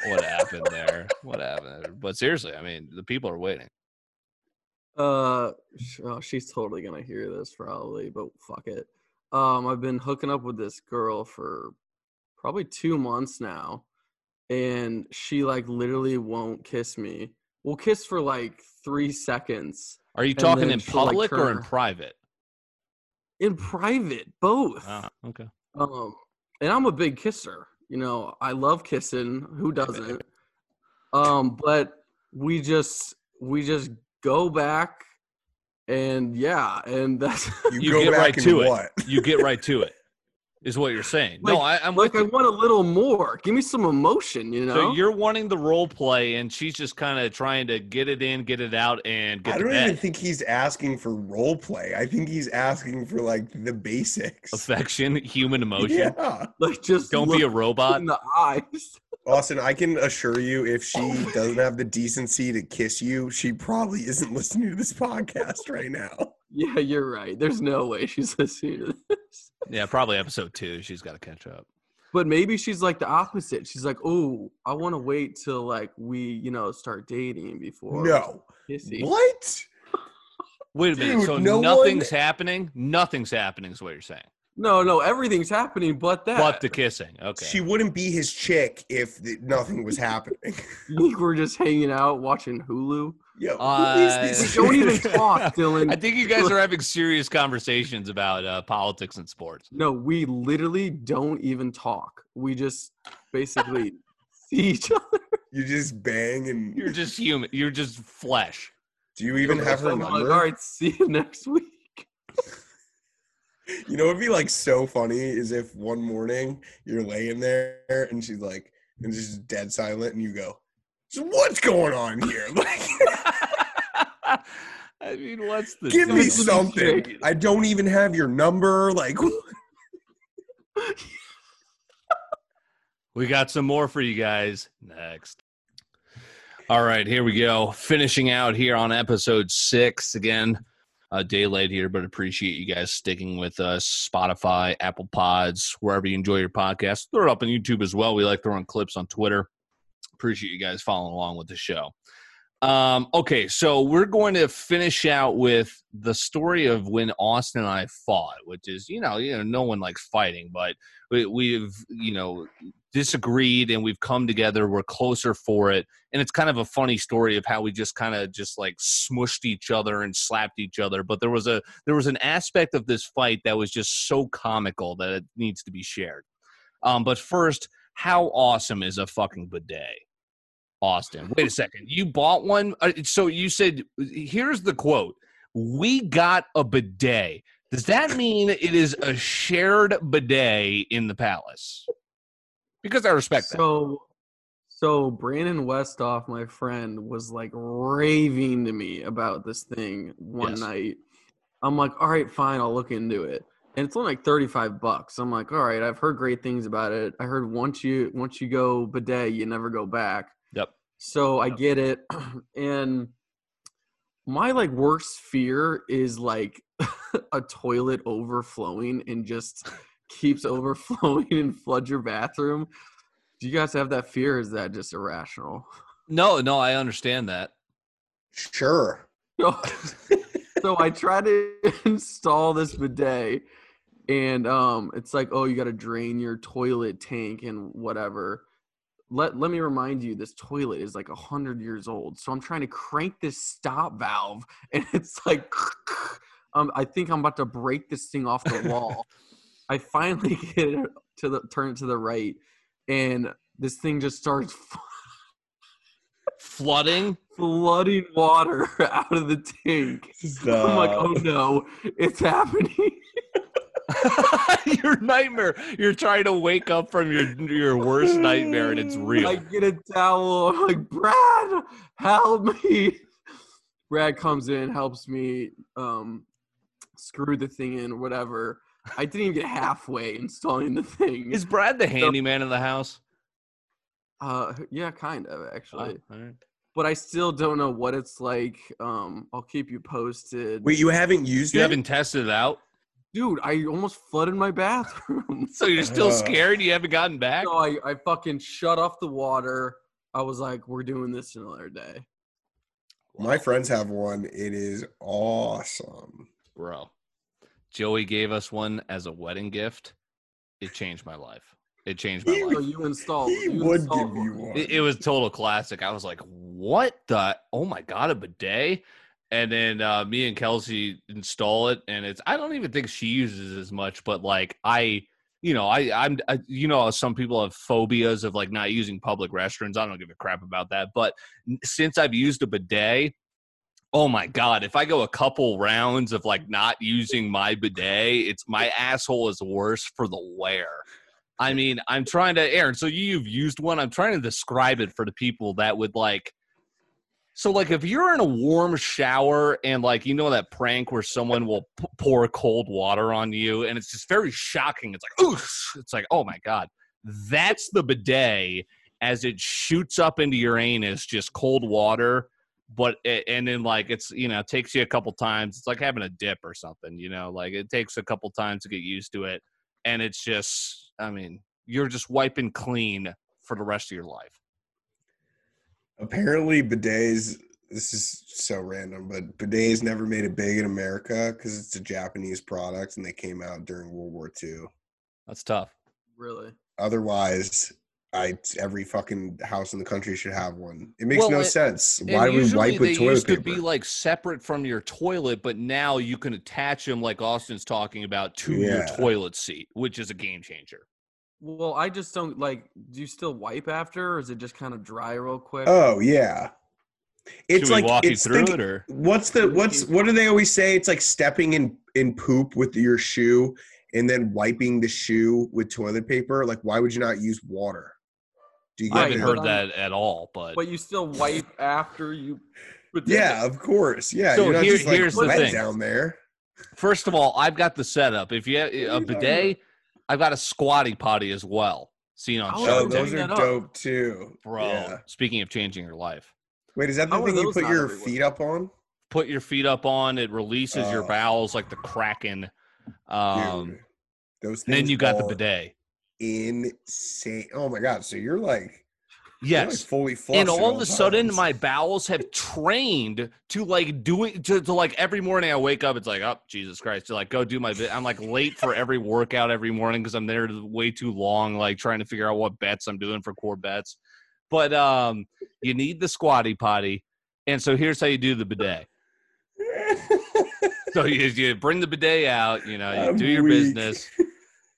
What happened there? What happened? There? But seriously, I mean, the people are waiting. Uh, oh, she's totally gonna hear this probably, but fuck it. Um, I've been hooking up with this girl for probably two months now, and she like literally won't kiss me. We'll kiss for like three seconds Are you talking in she'll, like, public or in private? in private, both. Ah, okay. Um, and I'm a big kisser. You know, I love kissing. Who doesn't? Um, but we just we just go back, and yeah, and that's You, You go get back right and to it. You get right to it. Is what you're saying. no, Like- I, I'm Like I want a little more. Give me some emotion, you know. So you're wanting the role play, and she's just kind of trying to get it in, get it out, and get I don't bed. even think he's asking for role play. I think he's asking for like the basics. Affection, human emotion. Yeah. like just Don't be a robot. in the eyes. Austin, I can assure you if she doesn't have the decency to kiss you, she probably isn't listening to this podcast right now. Yeah, you're right. There's no way she's listening to this. Yeah, probably episode two. She's got to catch up. But maybe she's like the opposite. She's like, "Oh, I want to wait till like we, you know, start dating before." No. kissy." What? Wait a minute. Dude, so no nothing's one- happening. Nothing's happening is what you're saying. No, no, everything's happening, but that. But the kissing. Okay. She wouldn't be his chick if th- nothing was happening. You think we're just hanging out watching Hulu? Yo, Uh, is We this? don't even talk, Dylan. I think you guys are having serious conversations about uh, politics and sports. No, we literally don't even talk. We just basically see each other. you just bang and You're just human. You're just flesh. do you even have her I'm like, number? All right, see you next week. You know, it'd be like so funny is if one morning you're laying there and she's like, and it's just dead silent, and you go, "So what's going on here? Like, I mean, what's the give me something. shit. I don't even have your number. Like, We got some more for you guys next. All right, here we go. Finishing out here on episode six. Again, a day late here, but appreciate you guys sticking with us. Spotify, Apple Pods, wherever you enjoy your podcast. Throw it up on YouTube as well. We like throwing clips on Twitter. Appreciate you guys following along with the show. Um, okay, so we're going to finish out with the story of when Austin and I fought, which is, you know, you know, no one likes fighting, but we, we've, you know, disagreed and we've come together. We're closer for it, and it's kind of a funny story of how we just kind of just like smushed each other and slapped each other. But there was a there was an aspect of this fight that was just so comical that it needs to be shared. Um, but first, how awesome is a fucking bidet? Austin, wait a second. You bought one? Uh, So you said, here's the quote We got a bidet. Does that mean it is a shared bidet in the palace? Because I respect that. So, so Brandon Westoff, my friend, was like raving to me about this thing one Yes. night. I'm like, all right, fine, I'll look into it. And it's only like 35 bucks. I'm like, all right, I've heard great things about it. I heard once you once you go bidet, you never go back. Yep. So I get it. and my like worst fear is like a toilet overflowing and just keeps overflowing and floods your bathroom. Do you guys have that fear? Or is that just irrational? No, no, I understand that. sure. So, so I try to install this bidet, and um, it's like, oh, you got to drain your toilet tank and whatever. Let let me remind you, this toilet is like a hundred years old. So I'm trying to crank this stop valve, and it's like, um, I think I'm about to break this thing off the wall. I finally get it to the turn it to the right, and this thing just starts Flooding? flooding water out of the tank. I'm like, oh no, it's happening. your nightmare. You're trying to wake up from your your worst nightmare and it's real. I get a towel. I'm like, Brad, help me. Brad comes in, helps me um, screw the thing in, whatever. I didn't even get halfway installing the thing. Is Brad the handyman in the house? uh, yeah, kind of actually, Oh, all right. but I still don't know what it's like. Um, I'll keep you posted. Wait, you haven't used You it? haven't tested it out, dude, I almost flooded my bathroom. so you're still Uh. scared. You haven't gotten back. So I, I fucking shut off the water. I was like, we're doing this another day. My friends have one. It is awesome. bro. Joey gave us one as a wedding gift. It changed my life. It changed my He So life. you installed. He you would installed give you one. It, it was total classic. I was like, "What the? Oh my god, a bidet!" And then uh, me and Kelsey install it, and it's. I don't even think she uses as much, but like I, you know, I, I'm, I, you know, some people have phobias of like not using public restrooms. I don't give a crap about that. But since I've used a bidet, Oh my god! If I go a couple rounds of like not using my bidet, it's my asshole is worse for the wear. I mean, I'm trying to, Aaron. So you've used one. I'm trying to describe it for the people that would like. So like, if you're in a warm shower and like you know that prank where someone will p- pour cold water on you and it's just very shocking. It's like, oof! It's like, oh my god, that's the bidet as it shoots up into your anus, just cold water. But and then like it's you know it takes you a couple times. It's like having a dip or something. You know, like it takes a couple times to get used to it, and it's just I mean you're just wiping clean for the rest of your life. Apparently, bidets. This is so random, but bidets never made it big in America because it's a Japanese product and they came out during World War II. That's tough. Really? Otherwise, I every fucking house in the country should have one. It makes Well, no it- sense. Why do we usually wipe with they toilet used paper? to be like separate from your toilet, but now you can attach them like Austin's talking about to your toilet seat, which is a game changer. Well, I just don't like. Do you still wipe after, or is it just kind of dry real quick? oh yeah, it's Should we like walk you it's through think- it or What's the what's what do they always say? It's like stepping in in poop with your shoe and then wiping the shoe with toilet paper. Like, why would you not use water? Do you I haven't heard that at all, but But you still wipe after you. But Yeah, of course. Yeah, So you're not here- just like here's the wet thing. down there. first of all, I've got the setup. If you have a you talking bidet, I've got a squatty potty as well. Seen on Oh, Shark Oh, those are that up. dope too, Bro, Yeah. speaking of changing your life, Wait, is that the How thing you put your everywhere? feet up on? put your feet up on it, releases your Oh. bowels like the kraken. Um, Dude, those and then you got the are bidet. Insane. Oh my god! So you're like, you're like Yes. fully flushed. and at all of a sudden times. my bowels have trained to like doing to, to like every morning i wake up it's like oh jesus christ to like go do my bit i'm like late for every workout every morning because i'm there way too long like trying to figure out what bets i'm doing for core bets but um you need the squatty potty and so here's how you do the bidet so you, you bring the bidet out you know you I'm do your weak. business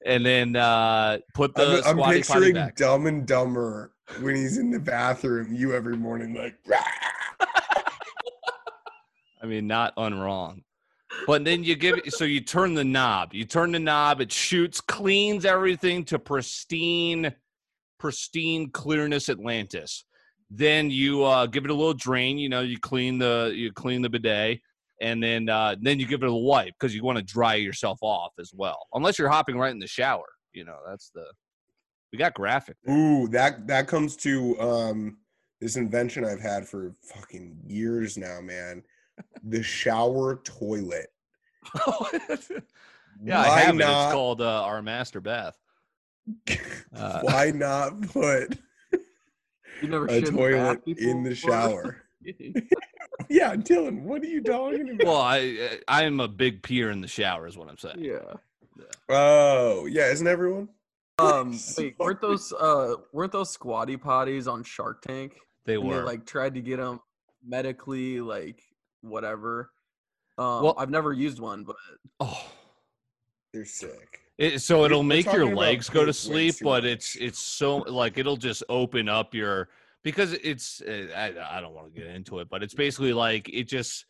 and then uh put the I'm, I'm squatty potty picturing Dumb and Dumber when he's in the bathroom. You every morning like. I mean, not unwrong. But then you give it, so you turn the knob. You turn the knob, it shoots, cleans everything to pristine, pristine clearness Atlantis. Then you uh, give it a little drain. You know, you clean the you clean the bidet, and then uh, then you give it a wipe because you want to dry yourself off as well. Unless you're hopping right in the shower, you know that's the we got graphic. there. Ooh, that that comes to um this invention I've had for fucking years now, man. The shower toilet. yeah, I Why have it. It's not- called uh, our master bath. Uh, Why not put You never a shit in the toilet in the shower? Yeah, Dylan, what are you talking about? Well, I I am a big peer in the shower, is what I'm saying. yeah. oh, yeah, isn't everyone? Um. Wait, weren't those uh weren't those squatty potties on Shark Tank? They were. they like tried to get them medically like whatever. Um, Well- I've never used one, but oh, They're sick. it, so it'll we're make your legs go to sleep, but much. it's it's so like it'll just open up your because it's uh, I I don't want to get into it, but it's basically like it just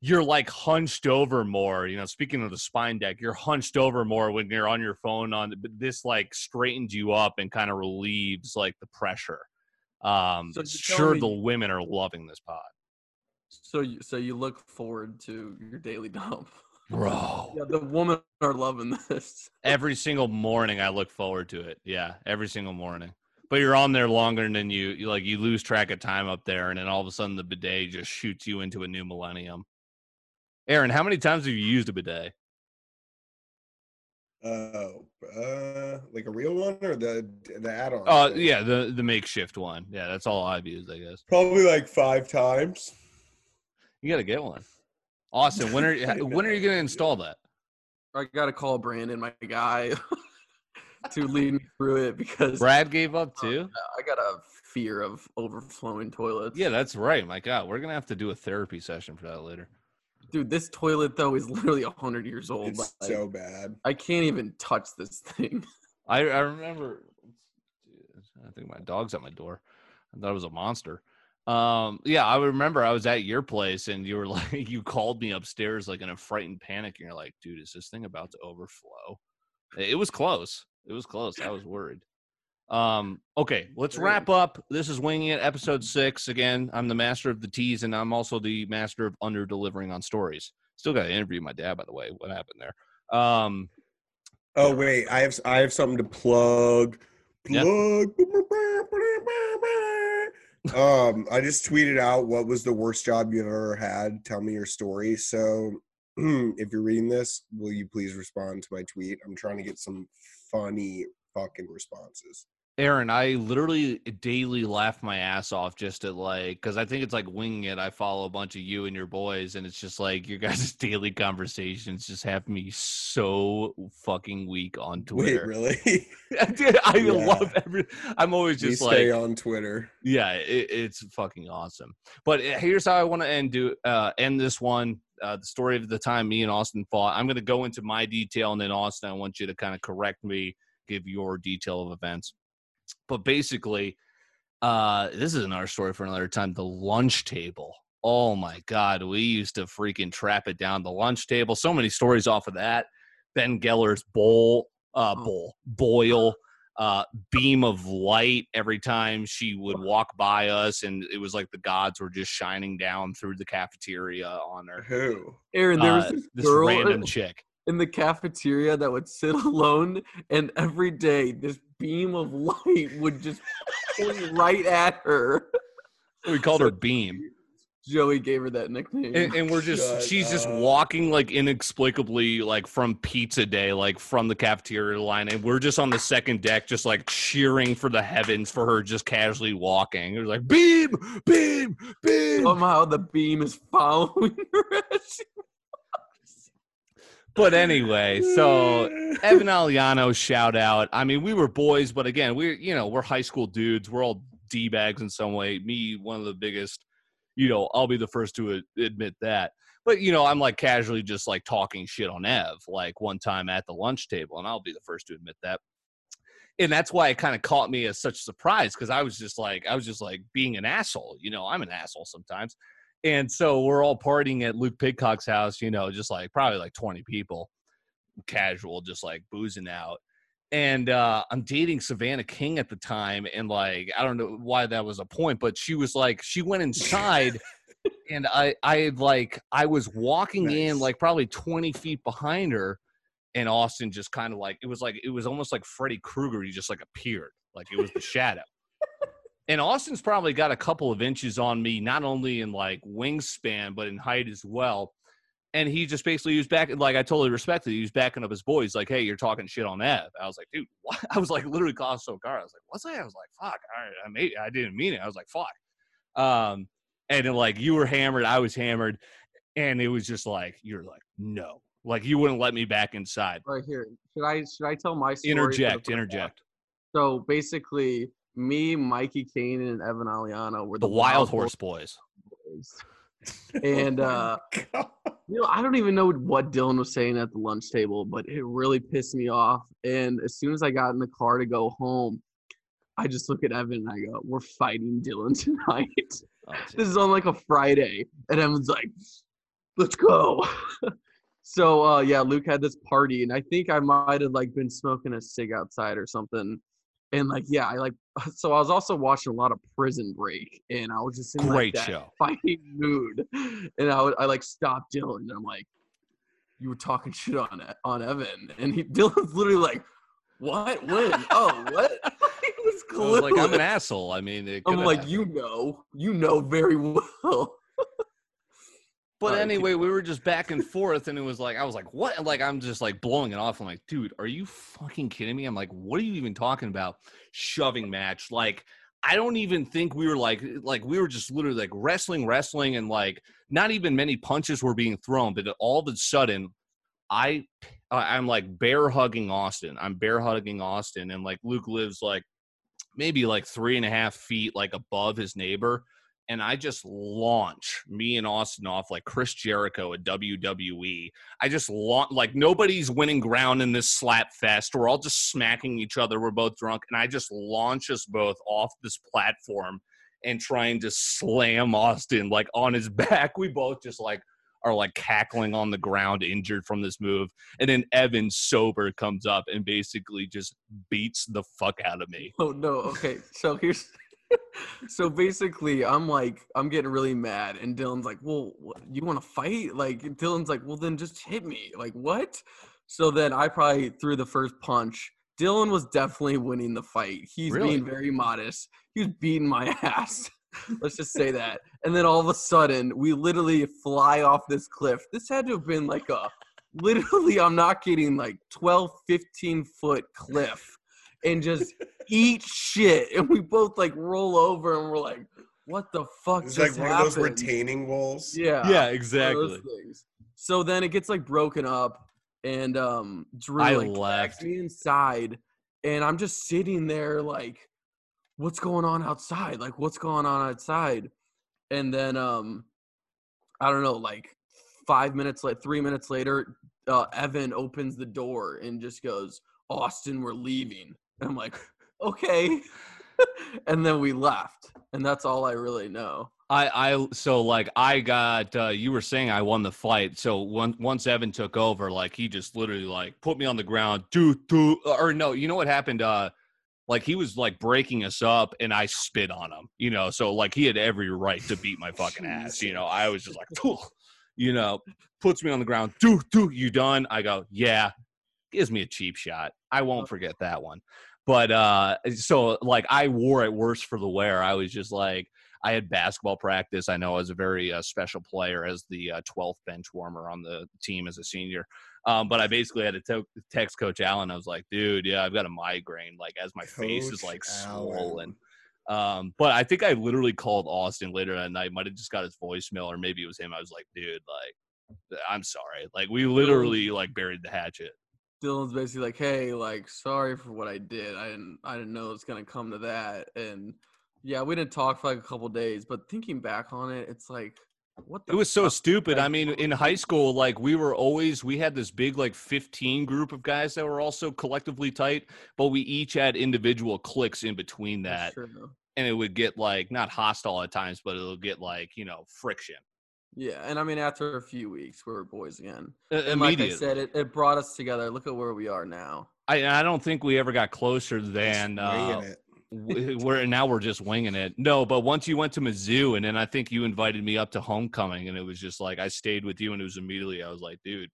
you're like hunched over more. You know, speaking of the spine deck, you're hunched over more when you're on your phone. On this like straightens you up and kind of relieves like the pressure. Um, So sure, telling the women are loving this pod, so you so you look forward to your daily dump. bro. Yeah, the women are loving this. every single morning I look forward to it. Yeah, every single morning. But you're on there longer than you, you like you lose track of time up there, and then all of a sudden the bidet just shoots you into a new millennium. Aaron, how many times have you used a bidet? Oh, uh, like a real one or the the add-on? Oh, thing? yeah, the the makeshift one. Yeah, that's all I've used, I guess. probably like five times. You got to get one. Austin, when are you, when are you going to install that? I gotta call Brandon, my guy, to lead me through it because Brad gave up too. I got a fear of overflowing toilets. Yeah, that's right. My God, we're gonna have to do a therapy session for that later. Dude, this toilet though is literally hundred years old. It's like, so bad. I can't even touch this thing. I I remember. I think my dog's at my door. I thought it was a monster. Um, yeah, I remember I was at your place and you were like, you called me upstairs like in a frightened panic, and you're like, dude, is this thing about to overflow? It was close. It was close. I was worried. Um, okay, let's wrap up. This is Winging It, episode six. Again, I'm the master of the teas, and I'm also the master of under delivering on stories. Still got to interview my dad, by the way. What happened there? Um, Oh wait, I have I have something to plug. Plug. um, I just tweeted out what was the worst job you've ever had. Tell me your story. So, if you're reading this, will you please respond to my tweet? I'm trying to get some funny fucking responses. Aaron, I literally daily laugh my ass off just at like because I think it's like winging it. I follow a bunch of you and your boys, and it's just like your guys' daily conversations just have me so fucking weak on Twitter. Wait, really? Dude, I Yeah. love every. I'm always We just stay like, on Twitter. yeah, it, it's fucking awesome. But uh, here's how I want to end do uh, end this one. Uh, the story of the time me and Austin fought. I'm going to go into my detail, and then Austin, I want you to kind of correct me, give your detail of events. But basically, uh, this is another story for another time. The lunch table. Oh my God, we used to freaking trap it down the lunch table. So many stories off of that. Ben Geller's bowl, uh, bowl, boil, uh, beam of light every time she would walk by us, and it was like the gods were just shining down through the cafeteria on her. Who? Aaron, there was Uh, this, this girl random chick. In the cafeteria that would sit alone, and every day this beam of light would just point right at her. We called her Beam. Joey gave her that nickname. and, and we're just Shut she's just uh, walking like inexplicably like from pizza day like from the cafeteria line and we're just on the second deck just like cheering for the heavens for her just casually walking it was like beam beam beam Somehow the beam is following her. as she- but anyway so evan aliano shout out. I mean we were boys but again we're you know we're high school dudes. We're all d-bags in some way. Me one of the biggest you know i'll be the first to admit that. But you know i'm like casually just like talking shit on ev like one time at the lunch table and i'll be the first to admit that. And that's why it kind of caught me as such a surprise because i was just like i was just like being an asshole you know i'm an asshole sometimes and so we're all partying at luke pidcock's house you know just like probably like 20 people casual just like boozing out. And uh i'm dating savannah king at the time and like i don't know why that was a point but she was like she went inside and i i had like i was walking in like probably 20 feet behind her and austin just kind of like it was like it was almost like freddy krueger he just like appeared. Like it was the shadow and austin's probably got a couple of inches on me not only in like wingspan but in height as well and he just basically was back like I totally respected. it. He was backing up his boys, like, "Hey, you're talking shit on Ev." I was like, "Dude, what?" I was like, literally caught so car. I was like, "What's that?" I was like, "Fuck." I, I made. I didn't mean it. I was like, "Fuck." Um, and then like you were hammered, I was hammered, and it was just like you're like, "No," like you wouldn't let me back inside. right here. Should I should I tell my story? Interject, interject. So basically, me, Mikey Kane, and Evan Aliano were The the, Wild Horse Boys. Boys. And uh, God. you know, I don't even know what Dylan was saying at the lunch table, but it really pissed me off. And as soon as I got in the car to go home, I just look at Evan and I go, "We're fighting Dylan tonight." Oh, this is on like a Friday, and Evan's like, "Let's go." so uh, yeah, Luke had this party, and I think I might have like been smoking a cig outside or something. And like, yeah, I like. So I was also watching a lot of Prison Break, and I was just in Great like, that show. fighting mood. And I, would- I like stopped Dylan, and I'm like, "You were talking shit on on Evan," and he Dylan's literally like, "What? When? oh, what?" he was I was like, I'm an asshole. I mean, it I'm like, happened. you know, you know very well. But Sorry, anyway, we were just back and forth, and it was like I was like, "What?" Like I'm just like blowing it off. I'm like, "Dude, are you fucking kidding me?" I'm like, "What are you even talking about?" Shoving match. Like I don't even think we were like like we were just literally like wrestling, wrestling, and like not even many punches were being thrown. But all of a sudden, I- I'm like bear hugging Austin. I'm bear hugging Austin, and like Luke lives like maybe like three and a half feet like above his neighbor and I just launch me and Austin off like Chris Jericho at WWE. I just launch like nobody's winning ground in this slap fest. We're all just smacking each other. We're both drunk, and I just launch us both off this platform and trying to slam Austin like on his back. We both just like are like cackling on the ground, injured from this move. And then Evan sober comes up and basically just beats the fuck out of me. Oh no. Okay. So here's so basically I'm like I'm getting really mad and Dylan's like, "Well, what, you want to fight?" Like Dylan's like, "Well, then just hit me." Like, "What?" So then I probably threw the first punch. Dylan was definitely winning the fight. He's Really? being very modest. He was beating my ass. Let's just say that. And then all of a sudden, we literally fly off this cliff. This had to have been like a literally, I'm not kidding, like 12, 15 foot cliff and just eat shit. And we both like roll over and we're like, what the fuck It's just like one of those retaining walls. Yeah. Yeah, exactly. those things. So then it gets like broken up, and um, Drew I like left. me inside, and I'm just sitting there like, what's going on outside? Like, what's going on outside? And then um, I don't know, like five minutes like three minutes later, uh, Evan opens the door and just goes, "Austin, we're leaving." And I'm like, okay. and then we left, and that's all I really know. I, I so like I got uh, you were saying I won the fight. So once once Evan took over, like he just literally like put me on the ground, do do or no, you know what happened? Uh like he was like breaking us up and I spit on him, you know. So like he had every right to beat my fucking ass. You know, I was just like, you know, puts me on the ground, do do you done? I go, yeah, gives me a cheap shot. I won't forget that one. But uh so like I wore it worse for the wear. I was just like I had basketball practice. I know I was a very uh, special player as the uh, 12th bench warmer on the team as a senior. Um, but I basically had to te- text Coach Allen. I was like, dude, yeah, I've got a migraine, like as my face is like Allen. swollen. Um, but I think I literally called Austin later that night. Might have just got his voicemail, or maybe it was him. I was like, dude, like, I'm sorry. Like, we literally like buried the hatchet. Dylan's basically like, "Hey, like, sorry for what I did. I didn't, I didn't know it's gonna come to that." And yeah, we didn't talk for like a couple days. But thinking back on it, it's like, what? The It was so stupid. I mean, in high school, like we were always we had this big like 15 group of guys that were also collectively tight, but we each had individual cliques in between that. And it would get like not hostile at times, but it'll get like, you know, friction. Yeah, and I mean, after a few weeks, we were boys again. Uh, And like I immediately. said, it, it brought us together. Look at where we are now. I, I don't think we ever got closer than uh, winging it. w- we're now we're just winging it. No, but once you went to Mizzou, and then I think you invited me up to homecoming, and it was just like I stayed with you, and it was immediately I was like, dude,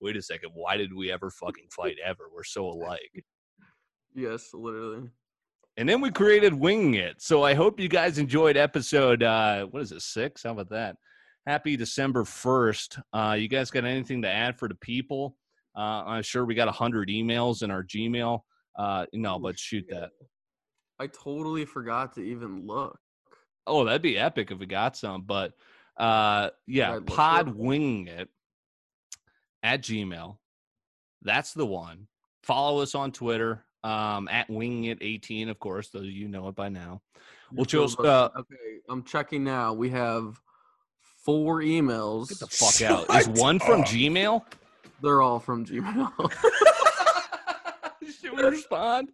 wait a second, why did we ever fucking fight ever? We're so alike. Yes, literally. And then we created Winging It. So I hope you guys enjoyed episode uh what is it, six? How about that? Happy December first. Uh you guys got anything to add for the people? Uh I'm sure we got a hundred emails in our Gmail. Uh no, but shoot that. I totally forgot to even look. Oh, that'd be epic if we got some. But uh yeah, pod winging it at Gmail. That's the one. Follow us on Twitter. Um at winging it 18, of course, though you know it by now. We'll but- uh, okay, I'm checking now. We have four emails. Get the fuck out. Is one from up. Gmail? They're all from Gmail. Should we respond?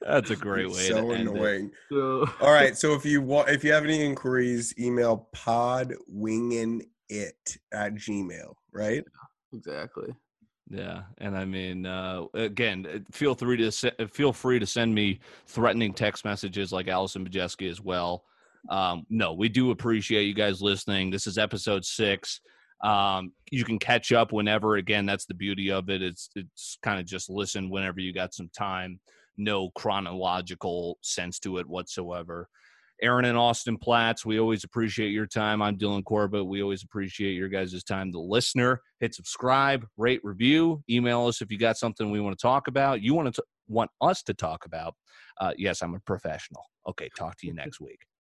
That's a great way so to end it. annoying. so, All right, so if you want, if you have any inquiries, email podwinging it at gmail. Right? exactly. Yeah, and I mean, uh, again, uh, feel free to se- feel free to send me threatening text messages like Allison Majeski as well. Um, no, we do appreciate you guys listening. This is episode six. Um, you can catch up whenever. Again, that's the beauty of it. It's it's kind of just listen whenever you got some time. No chronological sense to it whatsoever. Aaron and Austin Platts, we always appreciate your time. I'm Dylan Corbett. We always appreciate your guys' time. The listener, hit subscribe, rate, review, email us if you got something we want to talk about. You want to want us to talk about? Uh, yes, I'm a professional. Okay, talk to you next week.